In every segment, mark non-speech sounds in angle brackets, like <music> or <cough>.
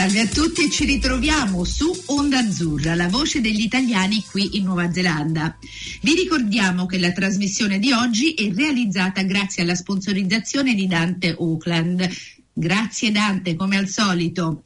Salve a tutti e ci ritroviamo su Onda Azzurra, la voce degli italiani qui in Nuova Zelanda. Vi ricordiamo che la trasmissione di oggi è realizzata grazie alla sponsorizzazione di Dante Auckland. Grazie Dante, come al solito.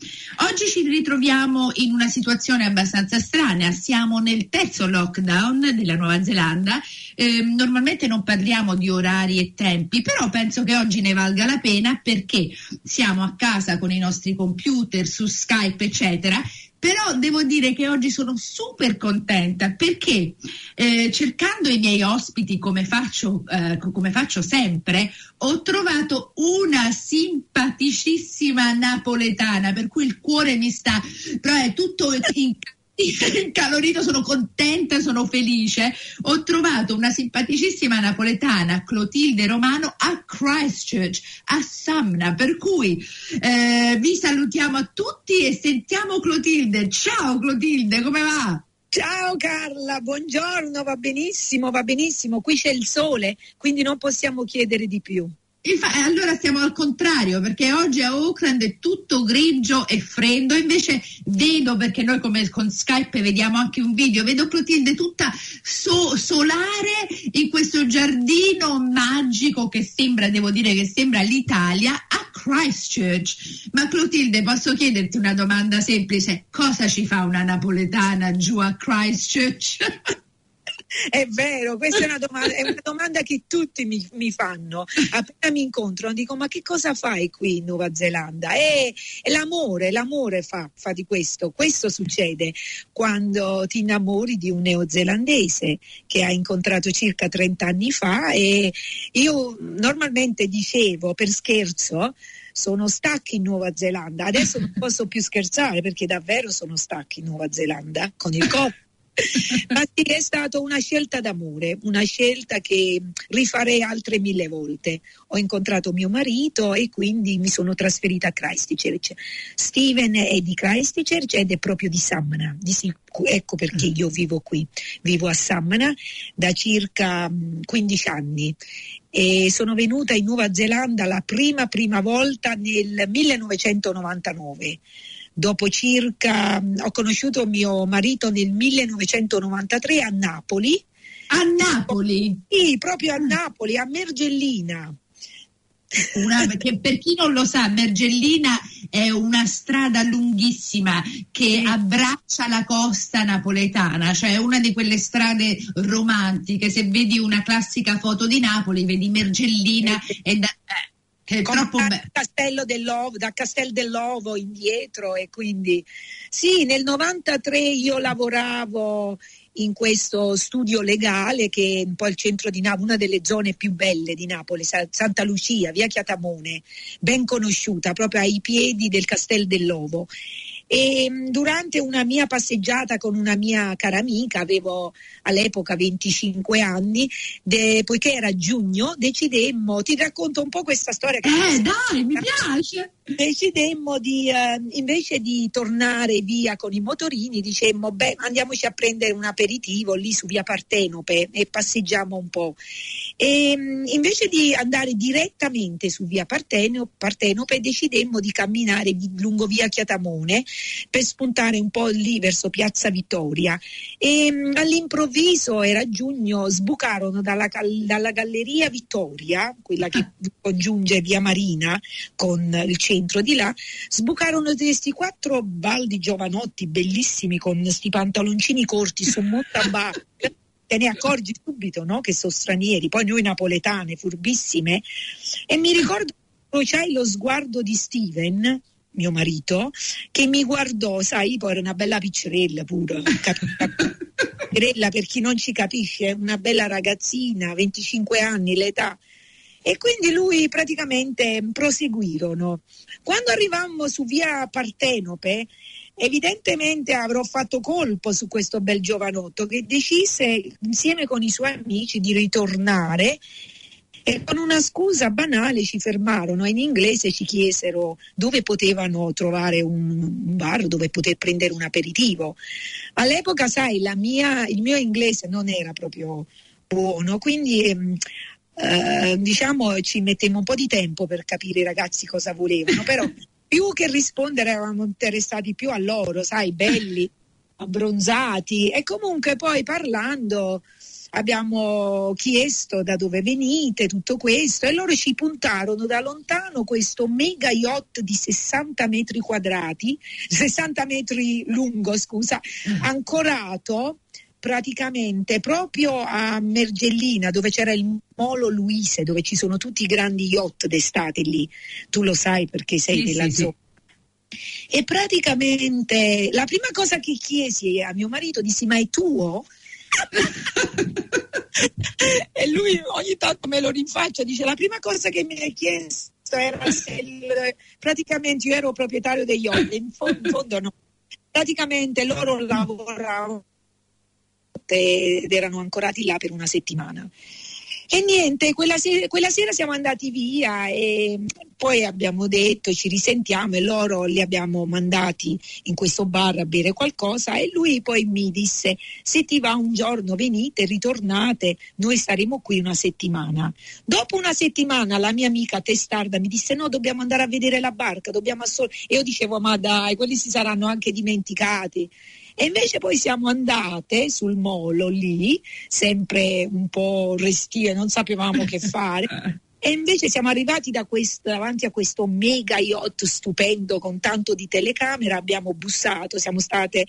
Oggi ci ritroviamo in una situazione abbastanza strana. Siamo nel terzo lockdown della Nuova Zelanda. Eh, normalmente non parliamo di orari e tempi, però penso che oggi ne valga la pena perché siamo a casa con i nostri computer, su Skype, eccetera, però devo dire che oggi sono super contenta perché eh, cercando i miei ospiti come faccio, eh, come faccio sempre, ho trovato una simpaticissima napoletana per cui il cuore mi sta, però è tutto in <laughs> calorito, sono contenta, sono felice. Ho trovato una simpaticissima napoletana, Clotilde Romano, a Christchurch, a Samna. Per cui eh, vi salutiamo a tutti e sentiamo Clotilde. Ciao Clotilde, come va? Ciao Carla, buongiorno, va benissimo, va benissimo. Qui c'è il sole, quindi non possiamo chiedere di più. Infa- allora siamo al contrario perché oggi a Auckland è tutto grigio e freddo, invece vedo, perché noi come con Skype vediamo anche un video, vedo Clotilde tutta so- solare in questo giardino magico che sembra, devo dire che sembra l'Italia a Christchurch. Ma Clotilde posso chiederti una domanda semplice, cosa ci fa una napoletana giù a Christchurch? <laughs> È vero, questa è una domanda, è una domanda che tutti mi, mi, fanno. Appena mi incontrano dico ma che cosa fai qui in Nuova Zelanda? E, l'amore, l'amore fa, fa, di questo. Questo succede quando ti innamori di un neozelandese che hai incontrato circa 30 anni fa e io normalmente dicevo per scherzo sono stacchi in Nuova Zelanda. Adesso non posso più scherzare perché davvero sono stacchi in Nuova Zelanda con il coppio <laughs> ma sì, è stata una scelta d'amore, una scelta che rifarei altre mille volte. Ho incontrato mio marito e quindi mi sono trasferita a Christchurch. Steven è di Christchurch ed è proprio di Samana, di ecco perché io vivo qui. Vivo a Samana da circa 15 anni e sono venuta in Nuova Zelanda la prima prima volta nel 1999 dopo circa, ho conosciuto mio marito nel 1993 a Napoli. A Napoli? Sì, proprio a Napoli, a Mergellina. Una, perché per chi non lo sa, Mergellina è una strada lunghissima che abbraccia la costa napoletana, cioè una di quelle strade romantiche. Se vedi una classica foto di Napoli, vedi Mergellina e da, eh, che è troppo bello. Castello dell'Ovo, da Castel dell'Ovo indietro e quindi sì, nel 93 io lavoravo in questo studio legale che è un po' il centro di Napoli, una delle zone più belle di Napoli, Santa Lucia, via Chiatamone, ben conosciuta, proprio ai piedi del Castel dell'Ovo. E mm, durante una mia passeggiata con una mia cara amica, avevo all'epoca 25 anni, de, poiché era giugno, decidemmo, ti racconto un po' questa storia. Che eh dai, mi piace! Decidemmo di, uh, invece di tornare via con i motorini, dicemmo, beh, andiamoci a prendere un aperitivo lì su via Partenope e passeggiamo un po'. E mm, invece di andare direttamente su via Partenope, Partenope decidemmo di camminare lungo via Chiatamone per spuntare un po' lì verso Piazza Vittoria e mh, mm, all'improvviso era giugno sbucarono dalla, dalla, Galleria Vittoria, quella che ah. congiunge via Marina con il centro di là, sbucarono questi quattro baldi giovanotti bellissimi con questi pantaloncini corti su <laughs> montabacca te ne accorgi subito no? che sono stranieri, poi noi napoletane, furbissime, e mi ricordo c'hai lo sguardo di Steven mio marito, che mi guardò, sai, poi era una bella piccerella pure, piccerella per chi non ci capisce, una bella ragazzina, 25 anni l'età. E quindi lui praticamente proseguirono. Quando arrivammo su via Partenope, evidentemente avrò fatto colpo su questo bel giovanotto che decise insieme con i suoi amici di ritornare E con una scusa banale ci fermarono in inglese ci chiesero dove potevano trovare un bar dove poter prendere un aperitivo. All'epoca, sai, mia, il mio inglese non era proprio buono, quindi ehm, eh, diciamo ci mettemmo un po' di tempo per capire i ragazzi cosa volevano, però <laughs> più che rispondere eravamo interessati più a loro, sai, belli, <laughs> abbronzati e comunque poi parlando abbiamo chiesto da dove venite, tutto questo, e loro ci puntarono da lontano questo mega yacht di 60 metri quadrati, 60 metri lungo, scusa, mm. ancorato praticamente proprio a Mergellina dove c'era il Molo Luise dove ci sono tutti i grandi yacht d'estate lì tu lo sai perché sei sì, della sì, zona sì. e praticamente la prima cosa che chiesi a mio marito dissi ma è tuo? <laughs> e lui ogni tanto me lo rinfaccia dice la prima cosa che mi hai chiesto era se il, <laughs> praticamente io ero proprietario degli yacht in in fondo no praticamente loro lavoravano ed erano ancorati là per una settimana. E niente, quella sera, quella sera, siamo andati via e poi abbiamo detto ci risentiamo e loro li abbiamo mandati in questo bar a bere qualcosa e lui poi mi disse se ti va un giorno venite, ritornate, noi staremo qui una settimana. Dopo una settimana la mia amica testarda mi disse no dobbiamo andare a vedere la barca, dobbiamo assol-. e io dicevo ma dai quelli si saranno anche dimenticati. E invece poi siamo andate sul molo lì, sempre un po' restie, non sapevamo che fare. <laughs> E invece siamo arrivati questo, davanti a questo mega yacht stupendo con tanto di telecamera, abbiamo bussato, siamo state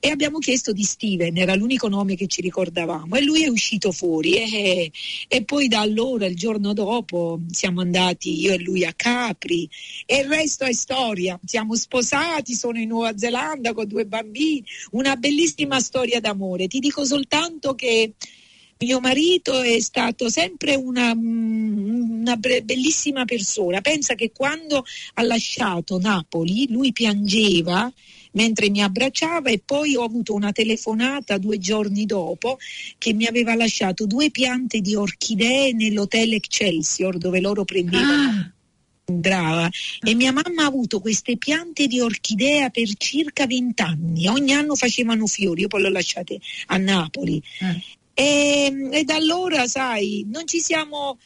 e abbiamo chiesto di Steven, era l'unico nome che ci ricordavamo e lui è uscito fuori e, e poi da allora, il giorno dopo, siamo andati io e lui a Capri e il resto è storia. Siamo sposati, sono in Nuova Zelanda con due bambini, una bellissima storia d'amore. Ti dico soltanto che mio marito è stato sempre una, mm, una, bellissima persona. Pensa che quando ha lasciato Napoli lui piangeva mentre mi abbracciava e poi ho avuto una telefonata due giorni dopo che mi aveva lasciato due piante di orchidee nell'hotel Excelsior dove loro prendevano. Ah. Brava. E mia mamma ha avuto queste piante di orchidea per circa vent'anni. Ogni anno facevano fiori, io poi le ho lasciate a Napoli. Eh. E, e da allora, sai, non ci siamo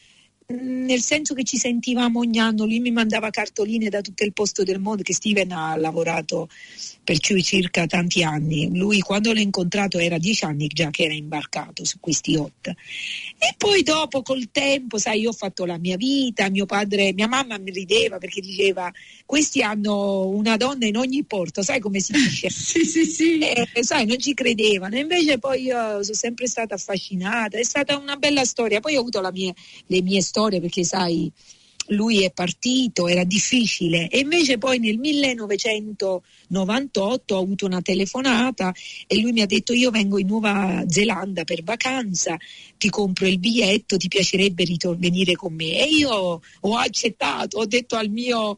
nel senso che ci sentivamo ogni anno, lui mi mandava cartoline da tutto il posto del mondo, che Steven ha lavorato per circa tanti anni. Lui quando l'ho incontrato era dieci anni già che era imbarcato su questi yacht. E poi dopo col tempo, sai, io ho fatto la mia vita, mio padre, mia mamma mi rideva perché diceva questi hanno una donna in ogni porto, sai come si dice? <laughs> sì, sì, sì. E, sai, non ci credevano. Invece poi io sono sempre stata affascinata, è stata una bella storia. Poi ho avuto mia, le mie storie perché sai lui è partito, era difficile. E invece poi nel 1998 ho avuto una telefonata e lui mi ha detto io vengo in Nuova Zelanda per vacanza, ti compro il biglietto, ti piacerebbe ritor- venire con me? E io ho accettato, ho detto al mio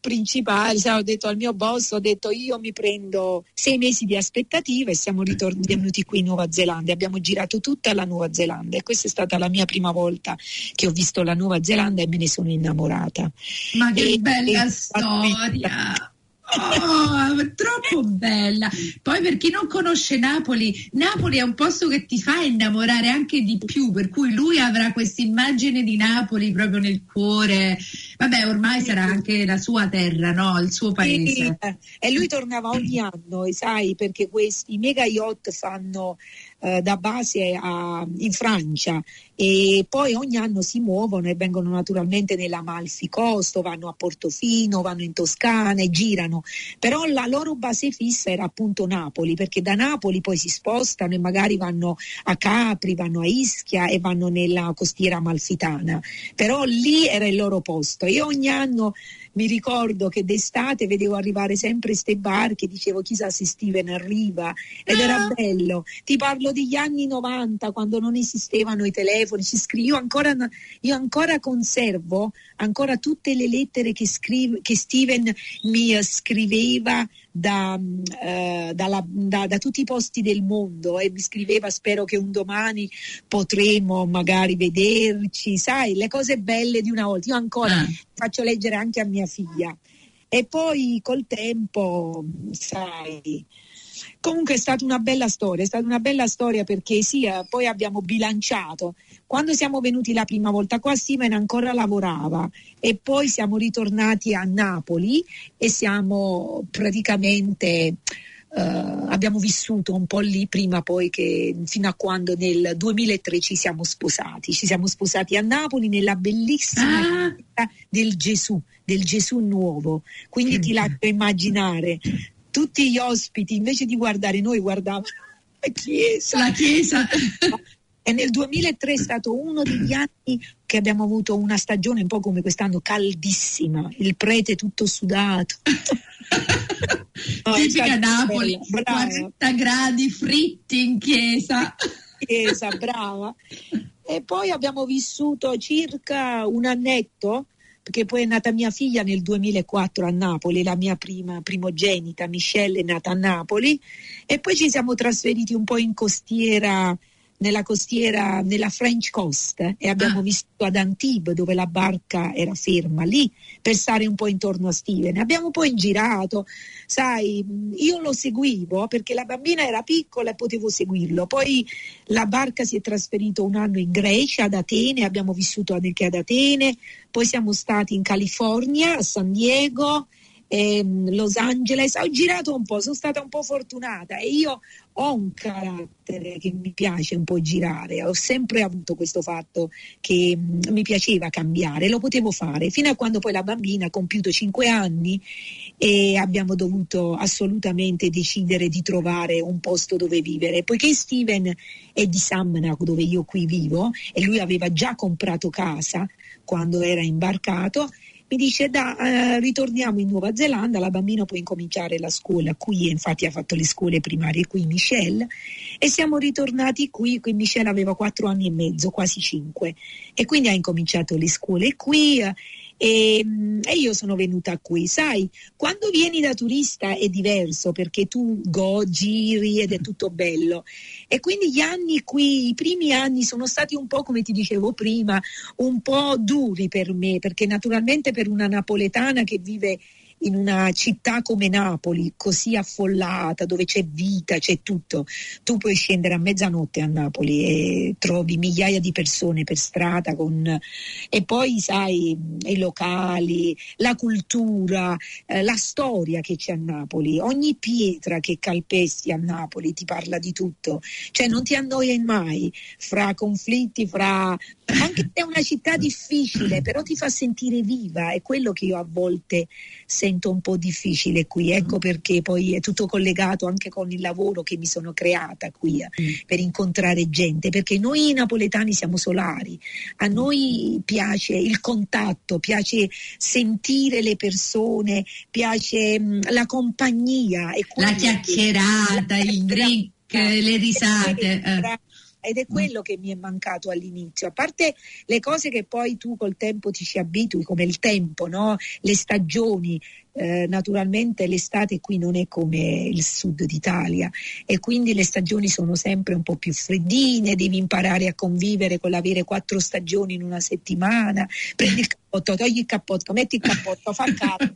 principale, sai, ho detto al mio boss, ho detto io mi prendo sei mesi di aspettativa e siamo ritornati qui in Nuova Zelanda, abbiamo girato tutta la Nuova Zelanda e questa è stata la mia prima volta che ho visto la Nuova Zelanda e me ne sono innamorata. Ma che e, bella e, storia! Oh, troppo bella. Poi per chi non conosce Napoli, Napoli è un posto che ti fa innamorare anche di più, per cui lui avrà questa immagine di Napoli proprio nel cuore. Vabbè, ormai sarà anche la sua terra, no? Il suo paese. E lui tornava ogni anno, sai, perché questi mega yacht fanno eh, da base a, in Francia e poi ogni anno si muovono e vengono naturalmente nell'Amalfi Costo, vanno a Portofino, vanno in Toscana e girano, però la loro base fissa era appunto Napoli perché da Napoli poi si spostano e magari vanno a Capri, vanno a Ischia e vanno nella costiera amalfitana, però lì era il loro posto e ogni anno mi ricordo che d'estate vedevo arrivare sempre queste barche, dicevo chissà se Steven arriva ed ah. era bello. Ti parlo degli anni 90 quando non esistevano i telefoni, ci scrivo, io ancora, io ancora conservo ancora tutte le lettere che, scrive, che Steven mi scriveva da, uh, dalla, da, da, tutti i posti del mondo e mi scriveva spero che un domani potremo magari vederci, sai, le cose belle di una volta. Io ancora ah. faccio leggere anche a mia figlia. E poi col tempo, sai, Comunque è stata una bella storia, è stata una bella storia perché sì, eh, poi abbiamo bilanciato. Quando siamo venuti la prima volta qua Steven ancora lavorava e poi siamo ritornati a Napoli e siamo praticamente Uh, abbiamo vissuto un po' lì prima poi che fino a quando nel 2003 ci siamo sposati. Ci siamo sposati a Napoli nella bellissima ah. del Gesù, del Gesù nuovo. Quindi ti lascio immaginare tutti gli ospiti invece di guardare noi guardavano la chiesa. La chiesa. <laughs> E nel 2003 è stato uno degli anni che abbiamo avuto una stagione un po' come quest'anno caldissima, il prete tutto sudato. <laughs> no, Tipica Napoli, 40 gradi fritti in chiesa. Chiesa, brava. E poi abbiamo vissuto circa un annetto perché poi è nata mia figlia nel 2004 a Napoli, la mia prima primogenita, Michelle, è nata a Napoli. E poi ci siamo trasferiti un po' in costiera nella costiera, nella French Coast eh, e abbiamo ah. vissuto ad Antibes dove la barca era ferma lì per stare un po' intorno a Steven. Abbiamo poi girato, sai, io lo seguivo perché la bambina era piccola e potevo seguirlo. Poi la barca si è trasferita un anno in Grecia, ad Atene, abbiamo vissuto anche ad Atene, poi siamo stati in California, a San Diego ehm, Los Angeles, ho girato un po', sono stata un po' fortunata e io ho un carattere che mi piace un po' girare, ho sempre avuto questo fatto che mm, mi piaceva cambiare, lo potevo fare fino a quando poi la bambina ha compiuto 5 anni e abbiamo dovuto assolutamente decidere di trovare un posto dove vivere, poiché Steven è di Samnac dove io qui vivo e lui aveva già comprato casa quando era imbarcato mi dice da, eh, ritorniamo in Nuova Zelanda, la bambina può incominciare la scuola qui, infatti ha fatto le scuole primarie qui Michelle e siamo ritornati qui, qui Michelle aveva quattro anni e mezzo, quasi cinque e quindi ha incominciato le scuole qui e, mm, e, io sono venuta qui. Sai, quando vieni da turista è diverso perché tu go, giri ed è tutto bello. E quindi gli anni qui, i primi anni sono stati un po', come ti dicevo prima, un po' duri per me, perché naturalmente per una napoletana che vive in una città come Napoli, così affollata, dove c'è vita, c'è tutto, tu puoi scendere a mezzanotte a Napoli e trovi migliaia di persone per strada con... e poi sai i locali, la cultura, eh, la storia che c'è a Napoli, ogni pietra che calpesti a Napoli ti parla di tutto, cioè non ti annoia mai fra conflitti, fra anche se è una città difficile, però ti fa sentire viva, è quello che io a volte sento un po' difficile qui, ecco perché poi è tutto collegato anche con il lavoro che mi sono creata qui eh, per incontrare gente, perché noi napoletani siamo solari, a noi piace il contatto, piace sentire le persone, piace mh, la compagnia. la chiacchierata, che... il drink, le risate. <laughs> Ed è mm. quello che mi è mancato all'inizio, a parte le cose che poi tu col tempo ti ci abitui, come il tempo, no? le stagioni, eh, naturalmente l'estate qui non è come il sud d'Italia. E quindi le stagioni sono sempre un po' più freddine, devi imparare a convivere con l'avere quattro stagioni in una settimana, prendi il cappotto, togli il cappotto, metti il cappotto, fa <laughs> caldo,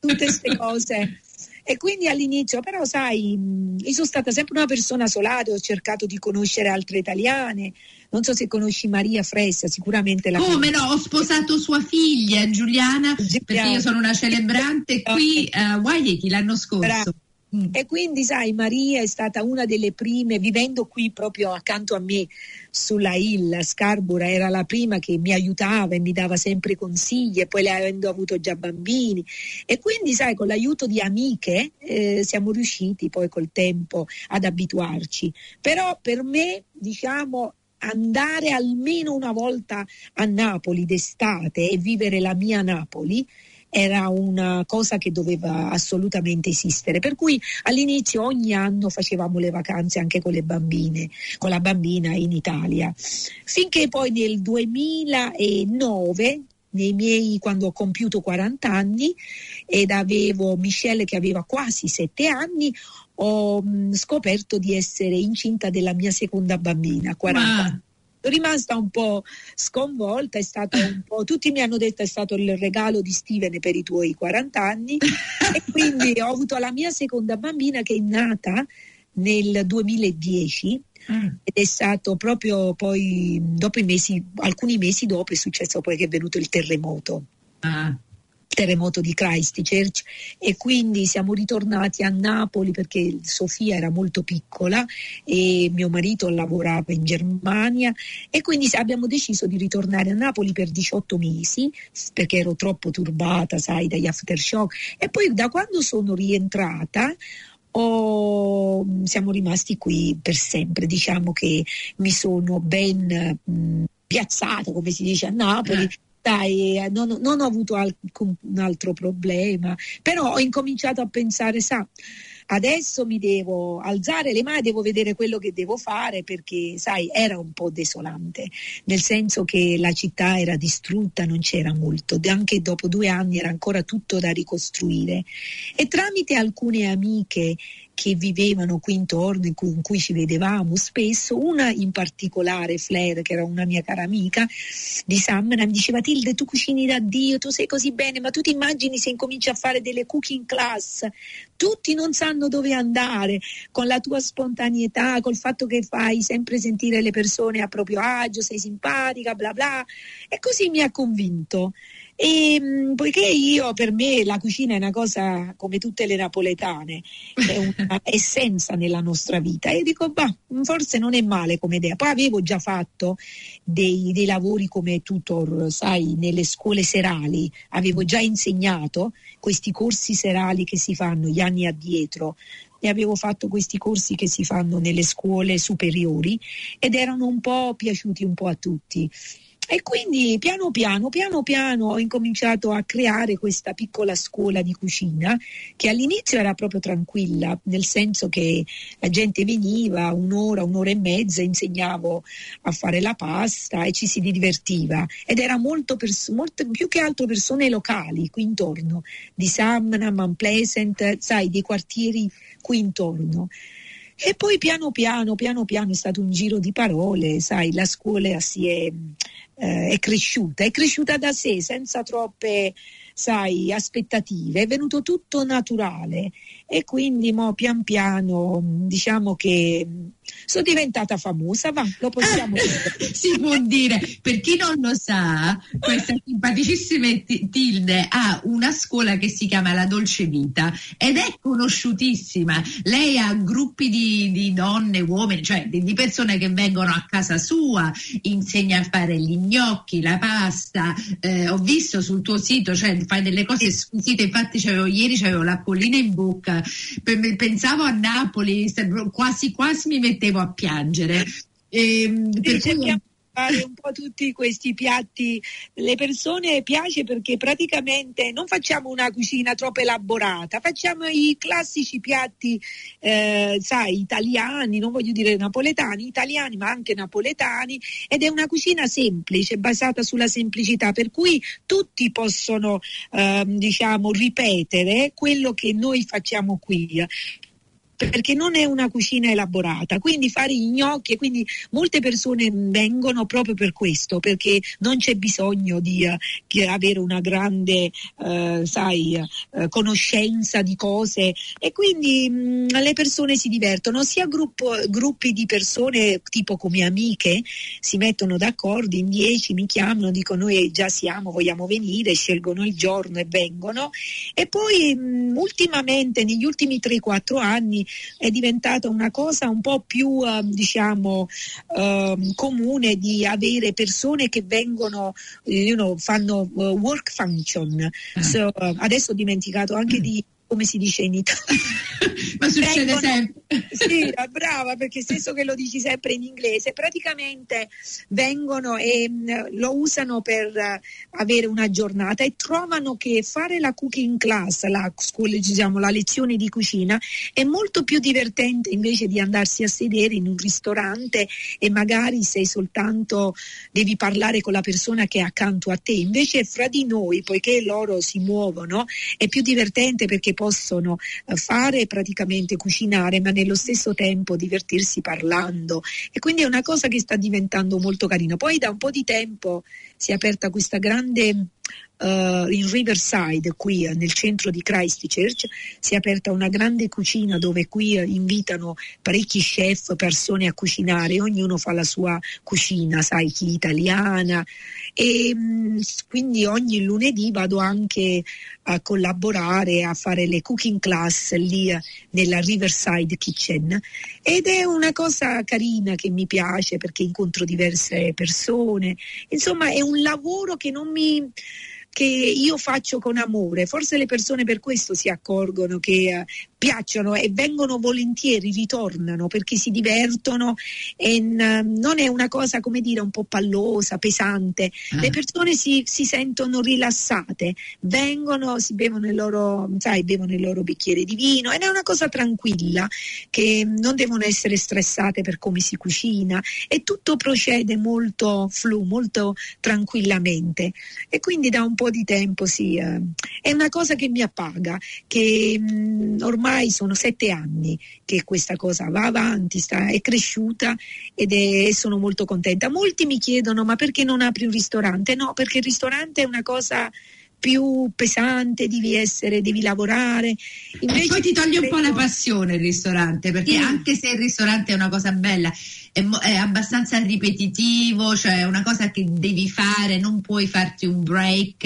tutte queste cose e quindi all'inizio, però sai, io sono stata sempre una persona solare, ho cercato di conoscere altre italiane. Non so se conosci Maria Fressa, sicuramente la Come no, ho sposato sua figlia Giuliana, Giuliana. perché io sono una celebrante <laughs> qui a Waikiki l'anno scorso. Brava. Mm. E quindi, sai, Maria è stata una delle prime, vivendo qui proprio accanto a me sulla Hill, Scarborough, era la prima che mi aiutava e mi dava sempre consigli, e poi avendo avuto già bambini. E quindi, sai, con l'aiuto di amiche eh, siamo riusciti poi col tempo ad abituarci. Però per me, diciamo, andare almeno una volta a Napoli d'estate e vivere la mia Napoli era una cosa che doveva assolutamente esistere. Per cui all'inizio ogni anno facevamo le vacanze anche con le bambine, con la bambina in Italia, finché poi nel 2009 nei miei, quando ho compiuto 40 anni ed avevo Michelle che aveva quasi 7 anni, ho scoperto di essere incinta della mia seconda bambina, 40 ah. anni rimasta un po' sconvolta, è stato un po', tutti mi hanno detto è stato il regalo di Steven per i tuoi 40 anni e <laughs> quindi ho avuto la mia seconda bambina che è nata nel 2010 mm. ed è stato proprio poi dopo i mesi, alcuni mesi dopo è successo poi che è venuto il terremoto. Ah terremoto di Christchurch e quindi siamo ritornati a Napoli perché Sofia era molto piccola e mio marito lavorava in Germania e quindi abbiamo deciso di ritornare a Napoli per 18 mesi perché ero troppo turbata, sai, dagli aftershock e poi da quando sono rientrata ho, siamo rimasti qui per sempre, diciamo che mi sono ben mh, piazzata, come si dice a Napoli. Eh dai, eh, non, non ho avuto alcun altro problema, però ho incominciato a pensare, sa, adesso mi devo alzare le mani, devo vedere quello che devo fare perché, sai, era un po' desolante, nel senso che la città era distrutta, non c'era molto, anche dopo due anni era ancora tutto da ricostruire. E tramite alcune amiche che vivevano qui intorno, in cui, in cui, ci vedevamo spesso, una in particolare, Flair, che era una mia cara amica di Summer, mi diceva Tilde tu cucini da Dio, tu sei così bene, ma tu ti immagini se incominci a fare delle cooking class, tutti non sanno dove andare, con la tua spontaneità, col fatto che fai sempre sentire le persone a proprio agio, sei simpatica, bla bla, e così mi ha convinto. E mm, poiché io per me la cucina è una cosa come tutte le napoletane, è un'essenza <laughs> nella nostra vita e dico, bah, forse non è male come idea. Poi avevo già fatto dei, dei lavori come tutor, sai, nelle scuole serali, avevo già insegnato questi corsi serali che si fanno gli anni addietro e avevo fatto questi corsi che si fanno nelle scuole superiori ed erano un po' piaciuti un po' a tutti. E quindi piano piano, piano piano ho incominciato a creare questa piccola scuola di cucina che all'inizio era proprio tranquilla, nel senso che la gente veniva un'ora, un'ora e mezza, insegnavo a fare la pasta e ci si divertiva. Ed era molto, pers- molto più che altro persone locali qui intorno, di Samna, Mount Pleasant, sai, dei quartieri qui intorno. E poi piano piano, piano piano è stato un giro di parole, sai, la scuola si è eh, è cresciuta, è cresciuta da sé senza troppe sai, aspettative, è venuto tutto naturale e quindi mo pian piano diciamo che sono diventata famosa, va, lo possiamo dire. <laughs> si può dire, per chi non lo sa, questa simpaticissima Tilde ha una scuola che si chiama La Dolce Vita ed è conosciutissima. Lei ha gruppi di, di donne, uomini, cioè di, di, persone che vengono a casa sua, insegna a fare gli gnocchi, la pasta. Eh, ho visto sul tuo sito, cioè fai delle cose squisite, infatti c'avevo, ieri c'avevo l'acquolina in bocca, pensavo a Napoli, quasi quasi mi mettevo a piangere. E, ehm, per cui fare un po' tutti questi piatti. Le persone piace perché praticamente non facciamo una cucina troppo elaborata, facciamo i classici piatti, eh, sai, italiani, non voglio dire napoletani, italiani ma anche napoletani ed è una cucina semplice, basata sulla semplicità, per cui tutti possono, eh, diciamo, ripetere quello che noi facciamo qui perché non è una cucina elaborata, quindi fare i gnocchi quindi molte persone vengono proprio per questo, perché non c'è bisogno di, uh, di avere una grande uh, sai, uh, conoscenza di cose. E quindi mh, mm, le persone si divertono, sia gruppo, gruppi di persone tipo come amiche si mettono d'accordo, in dieci mi chiamano, dicono noi già siamo, vogliamo venire, scelgono il giorno e vengono. E poi mh, mm, ultimamente negli ultimi 3-4 anni è diventata una cosa un po' più uh, diciamo uh, comune di avere persone che vengono, you know, fanno uh, work function. Ah. So, adesso ho dimenticato anche mm. di come si dice in Italia. <laughs> Ma succede Vengono, sempre. Sì, brava, perché stesso che lo dici sempre in inglese, praticamente vengono e mh, mm, lo usano per uh, avere una giornata e trovano che fare la cooking class, la, diciamo, la lezione di cucina, è molto più divertente invece di andarsi a sedere in un ristorante e magari sei soltanto devi parlare con la persona che è accanto a te. Invece fra di noi, poiché loro si muovono, è più divertente perché possono eh, fare praticamente cucinare, ma nello stesso tempo divertirsi parlando. E quindi è una cosa che sta diventando molto carina. Poi da un po' di tempo si è aperta questa grande Uh, in Riverside, qui uh, nel centro di Christchurch, si è aperta una grande cucina dove qui uh, invitano parecchi chef, persone a cucinare, ognuno fa la sua cucina, sai, chi italiana. E mh, mm, quindi ogni lunedì vado anche a collaborare, a fare le cooking class lì nella Riverside Kitchen ed è una cosa carina che mi piace perché incontro diverse persone. Insomma, è un lavoro che non mi che io faccio con amore. Forse le persone per questo si accorgono che uh, piacciono e vengono volentieri, ritornano perché si divertono e n- non è una cosa come dire un po' pallosa, pesante. Ah. Le persone si, si, sentono rilassate, vengono, si bevono il loro, sai, bevono il loro bicchiere di vino ed è una cosa tranquilla che non devono essere stressate per come si cucina e tutto procede molto flu, molto tranquillamente e quindi da un po' di tempo sì, eh, è una cosa che mi appaga, che mh, mm, ormai sono sette anni che questa cosa va avanti, sta, è cresciuta ed è, sono molto contenta. Molti mi chiedono ma perché non apri un ristorante? No, perché il ristorante è una cosa più pesante, devi essere, devi lavorare. Invece e poi ti toglie un po' la passione il ristorante, perché sì. anche se il ristorante è una cosa bella, è, è, abbastanza ripetitivo, cioè è una cosa che devi fare, non puoi farti un break.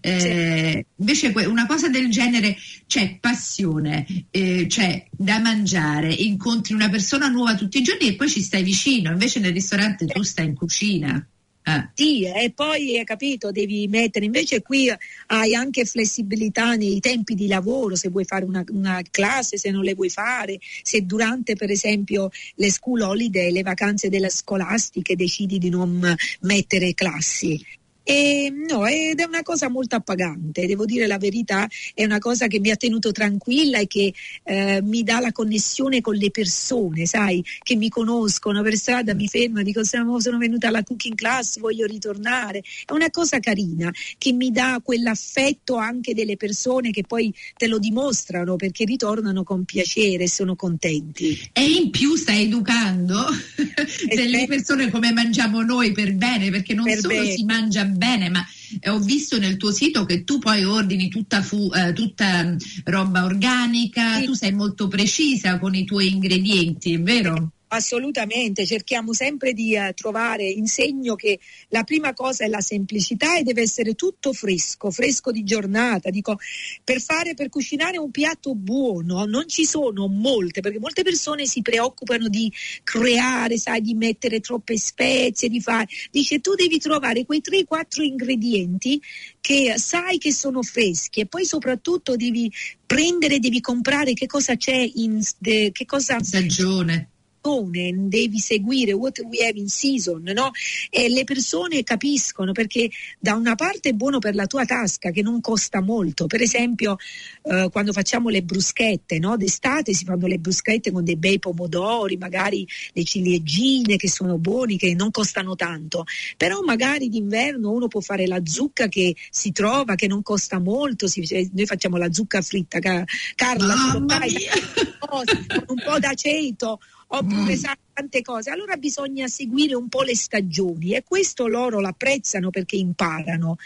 Eh, sì. Invece una cosa del genere c'è passione, eh, c'è da mangiare, incontri una persona nuova tutti i giorni e poi ci stai vicino, invece nel ristorante tu stai in cucina. Ah. Sì, e poi hai capito, devi mettere, invece qui hai anche flessibilità nei tempi di lavoro, se vuoi fare una, una, classe, se non le vuoi fare, se durante per esempio le school holiday, le vacanze delle scolastiche decidi di non mettere classi. E, no, ed è una cosa molto appagante, devo dire la verità, è una cosa che mi ha tenuto tranquilla e che eh, mi dà la connessione con le persone, sai, che mi conoscono per strada, mi fermano, dico sono, sono venuta alla cooking class, voglio ritornare. È una cosa carina che mi dà quell'affetto anche delle persone che poi te lo dimostrano perché ritornano con piacere e sono contenti. E in più stai educando <laughs> delle persone come mangiamo noi per bene, perché non per solo bene. si mangia bene bene, ma eh, ho visto nel tuo sito che tu poi ordini tutta, fu, eh, tutta mm, roba organica, sì. tu sei molto precisa con i tuoi ingredienti, è vero? Assolutamente, cerchiamo sempre di uh, trovare, insegno che la prima cosa è la semplicità e deve essere tutto fresco, fresco di giornata. Dico, per fare, per cucinare un piatto buono non ci sono molte, perché molte persone si preoccupano di creare, sai, di mettere troppe spezie, di fare. Dice, tu devi trovare quei 3-4 ingredienti che sai che sono freschi e poi soprattutto devi prendere, devi comprare che cosa c'è in, de, che cosa... Stagione stagione, devi seguire what we have in season, no? E le persone capiscono perché da una parte è buono per la tua tasca che non costa molto, per esempio eh, quando facciamo le bruschette, no? D'estate si fanno le bruschette con dei bei pomodori, magari le ciliegine che sono buoni, che non costano tanto, però magari d'inverno uno può fare la zucca che si trova, che non costa molto, si, noi facciamo la zucca fritta, Carla, Mamma fai, <laughs> con un po' d'aceto oppure mm. tante cose. Allora bisogna seguire un po' le stagioni e questo loro l'apprezzano perché imparano.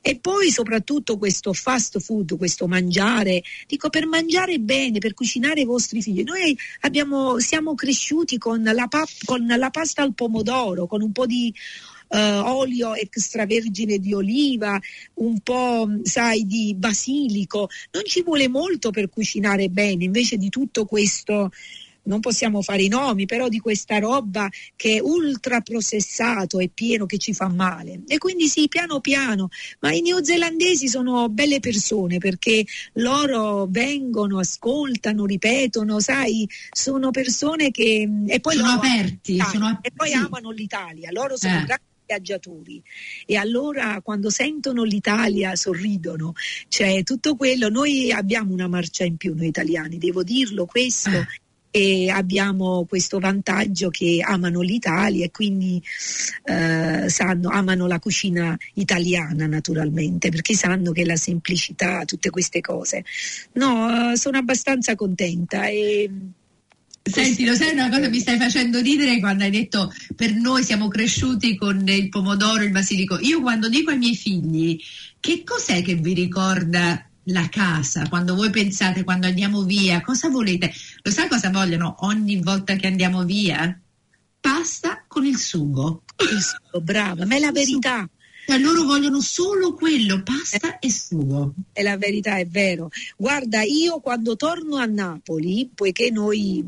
E poi soprattutto questo fast food, questo mangiare, dico per mangiare bene, per cucinare i vostri figli. Noi abbiamo, siamo cresciuti con la, pa- con la pasta al pomodoro, con un po' di Uh, olio extravergine di oliva, un po' sai di basilico, non ci vuole molto per cucinare bene, invece di tutto questo non possiamo fare i nomi, però di questa roba che è ultra processato e pieno che ci fa male. E quindi sì, piano piano, ma i neozelandesi sono belle persone perché loro vengono, ascoltano, ripetono, sai, sono persone che... E poi sono aperti, sono... e poi amano l'Italia, loro sono eh. grandi viaggiatori e allora quando sentono l'Italia sorridono, cioè tutto quello, noi abbiamo una marcia in più noi italiani, devo dirlo questo. Eh e abbiamo questo vantaggio che amano l'Italia e quindi eh, sanno, amano la cucina italiana naturalmente perché sanno che la semplicità, tutte queste cose. No, sono abbastanza contenta e Senti, lo sai una cosa mi stai facendo ridere quando hai detto per noi siamo cresciuti con il pomodoro, il basilico. Io quando dico ai miei figli che cos'è che vi ricorda la casa, quando voi pensate quando andiamo via, cosa volete? Lo sai cosa vogliono ogni volta che andiamo via? Pasta con il sugo. Il sugo, brava, ma è la verità. Cioè loro vogliono solo quello, pasta e sugo. È la verità, è vero. Guarda, io quando torno a Napoli, poiché noi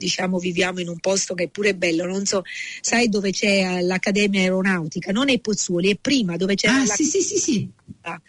diciamo viviamo in un posto che è pure bello, non so, sai dove c'è l'Accademia Aeronautica, non è Pozzuoli, è prima dove c'è ah, la... sì, sì, sì, sì. Ah.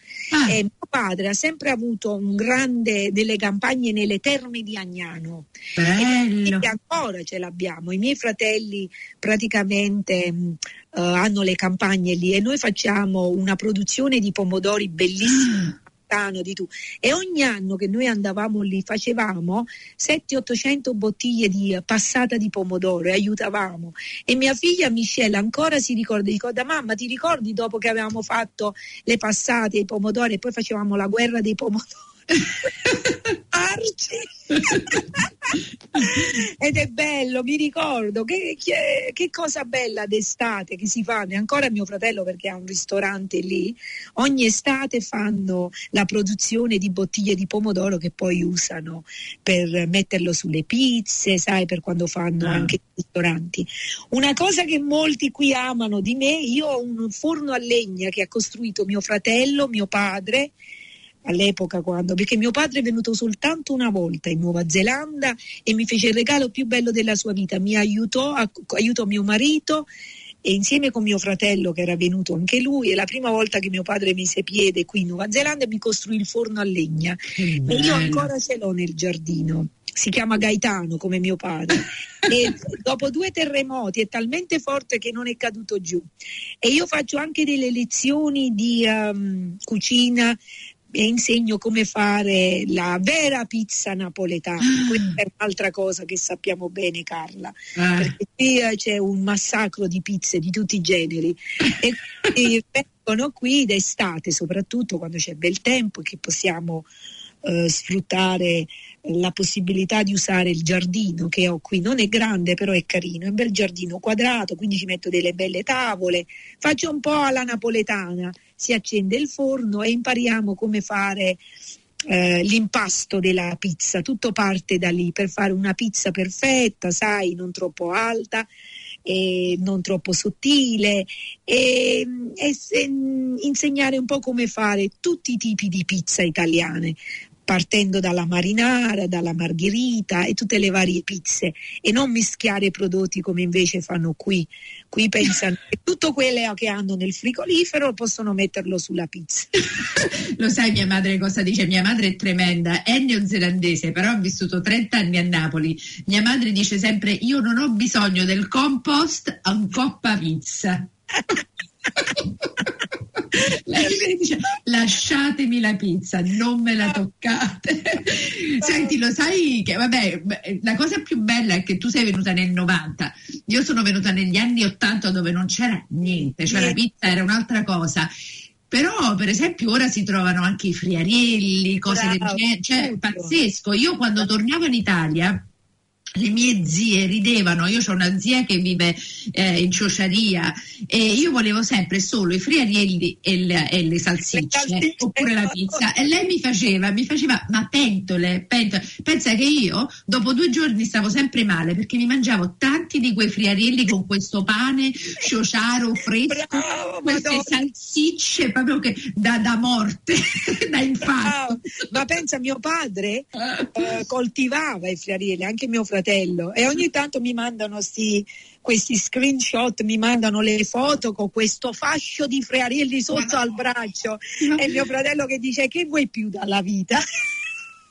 E mio padre ha sempre avuto un grande delle campagne nelle terme di Agnano. Bello. E ancora ce l'abbiamo. I miei fratelli praticamente uh, hanno le campagne lì e noi facciamo una produzione di pomodori bellissima. Ah lontano di tu. E ogni anno che noi andavamo lì facevamo 700-800 bottiglie di passata di pomodoro e aiutavamo. E mia figlia Michelle ancora si ricorda, ricorda mamma ti ricordi dopo che avevamo fatto le passate, i pomodori e poi facevamo la guerra dei pomodori? <laughs> Arci. <laughs> Ed è bello, mi ricordo che, che, che, cosa bella d'estate che si fa, ancora mio fratello perché ha un ristorante lì, ogni estate fanno la produzione di bottiglie di pomodoro che poi usano per metterlo sulle pizze, sai, per quando fanno ah. anche i ristoranti. Una cosa che molti qui amano di me, io ho un forno a legna che ha costruito mio fratello, mio padre, all'epoca quando, perché mio padre è venuto soltanto una volta in Nuova Zelanda e mi fece il regalo più bello della sua vita, mi aiutò, aiutò mio marito e insieme con mio fratello che era venuto anche lui è la prima volta che mio padre mise piede qui in Nuova Zelanda mi costruì il forno a legna. E io ancora ce l'ho nel giardino. Si chiama Gaetano come mio padre. E <laughs> dopo due terremoti è talmente forte che non è caduto giù. E io faccio anche delle lezioni di um, cucina e insegno come fare la vera pizza napoletana. Ah. Questa è un'altra cosa che sappiamo bene, Carla, ah. perché qui eh, c'è un massacro di pizze di tutti i generi e, e <laughs> vengono qui d'estate, soprattutto quando c'è bel tempo e che possiamo eh, sfruttare la possibilità di usare il giardino che ho qui. Non è grande, però è carino, è un bel giardino quadrato, quindi ci metto delle belle tavole, faccio un po' alla napoletana, si accende il forno e impariamo come fare eh, l'impasto della pizza. Tutto parte da lì per fare una pizza perfetta, sai, non troppo alta. E non troppo sottile e, e, e, insegnare un po' come fare tutti i tipi di pizza italiane partendo dalla marinara, dalla margherita e tutte le varie pizze e non mischiare i prodotti come invece fanno qui. Qui pensano <laughs> che tutto quello che hanno nel frigorifero possono metterlo sulla pizza. <laughs> Lo sai mia madre cosa dice? Mia madre è tremenda, è neozelandese, però ha vissuto 30 anni a Napoli. Mia madre dice sempre io non ho bisogno del compost a un coppa pizza. <laughs> Lei dice lasciatemi la pizza, non me la toccate. Senti, lo sai che vabbè, la cosa più bella è che tu sei venuta nel 90, io sono venuta negli anni 80 dove non c'era niente, cioè la pizza era un'altra cosa. Però, per esempio, ora si trovano anche i friarielli, cose Bravo, del genere, cioè pazzesco. Io quando tornavo in Italia le mie zie ridevano, io ho una zia che vive eh, in Ciociaria e io volevo sempre solo i friarielli e le, e le salsicce, salsicce oppure la pizza e lei mi faceva, mi faceva ma pentole, pentole, pensa che io dopo due giorni stavo sempre male perché mi mangiavo tanti di quei friarielli con questo pane ciociaro fresco, Bravo, queste Madonna. salsicce proprio che da, da morte, <laughs> da infarto. Ma pensa mio padre eh, coltivava i friarielli, anche mio fratello fratello e ogni tanto mi mandano sti, questi screenshot, mi mandano le foto con questo fascio di frearielli sotto al braccio e mio fratello che dice che vuoi più dalla vita? <laughs>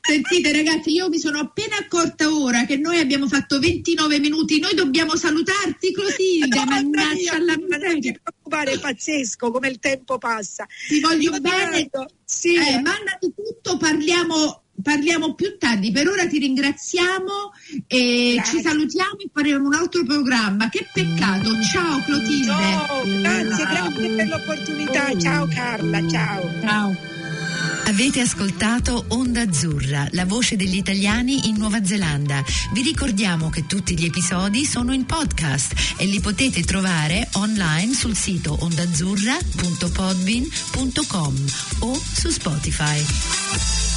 Sentite ragazzi, io mi sono appena accorta ora che noi abbiamo fatto 29 minuti, noi dobbiamo salutarti Clotilde, <laughs> no, mannaggia alla Non ti preoccupare, è pazzesco come il tempo passa. Ti voglio io bene, sì. eh, mandati tutto, parliamo parliamo più tardi. Per ora ti ringraziamo e grazie. ci salutiamo e faremo un altro programma. Che peccato. Ciao Clotilde. Ciao, grazie, grazie per l'opportunità. Ciao Carla, ciao. Ciao. Avete ascoltato Onda Azzurra, la voce degli italiani in Nuova Zelanda. Vi ricordiamo che tutti gli episodi sono in podcast e li potete trovare online sul sito ondazzurra.podbin.com o su Spotify.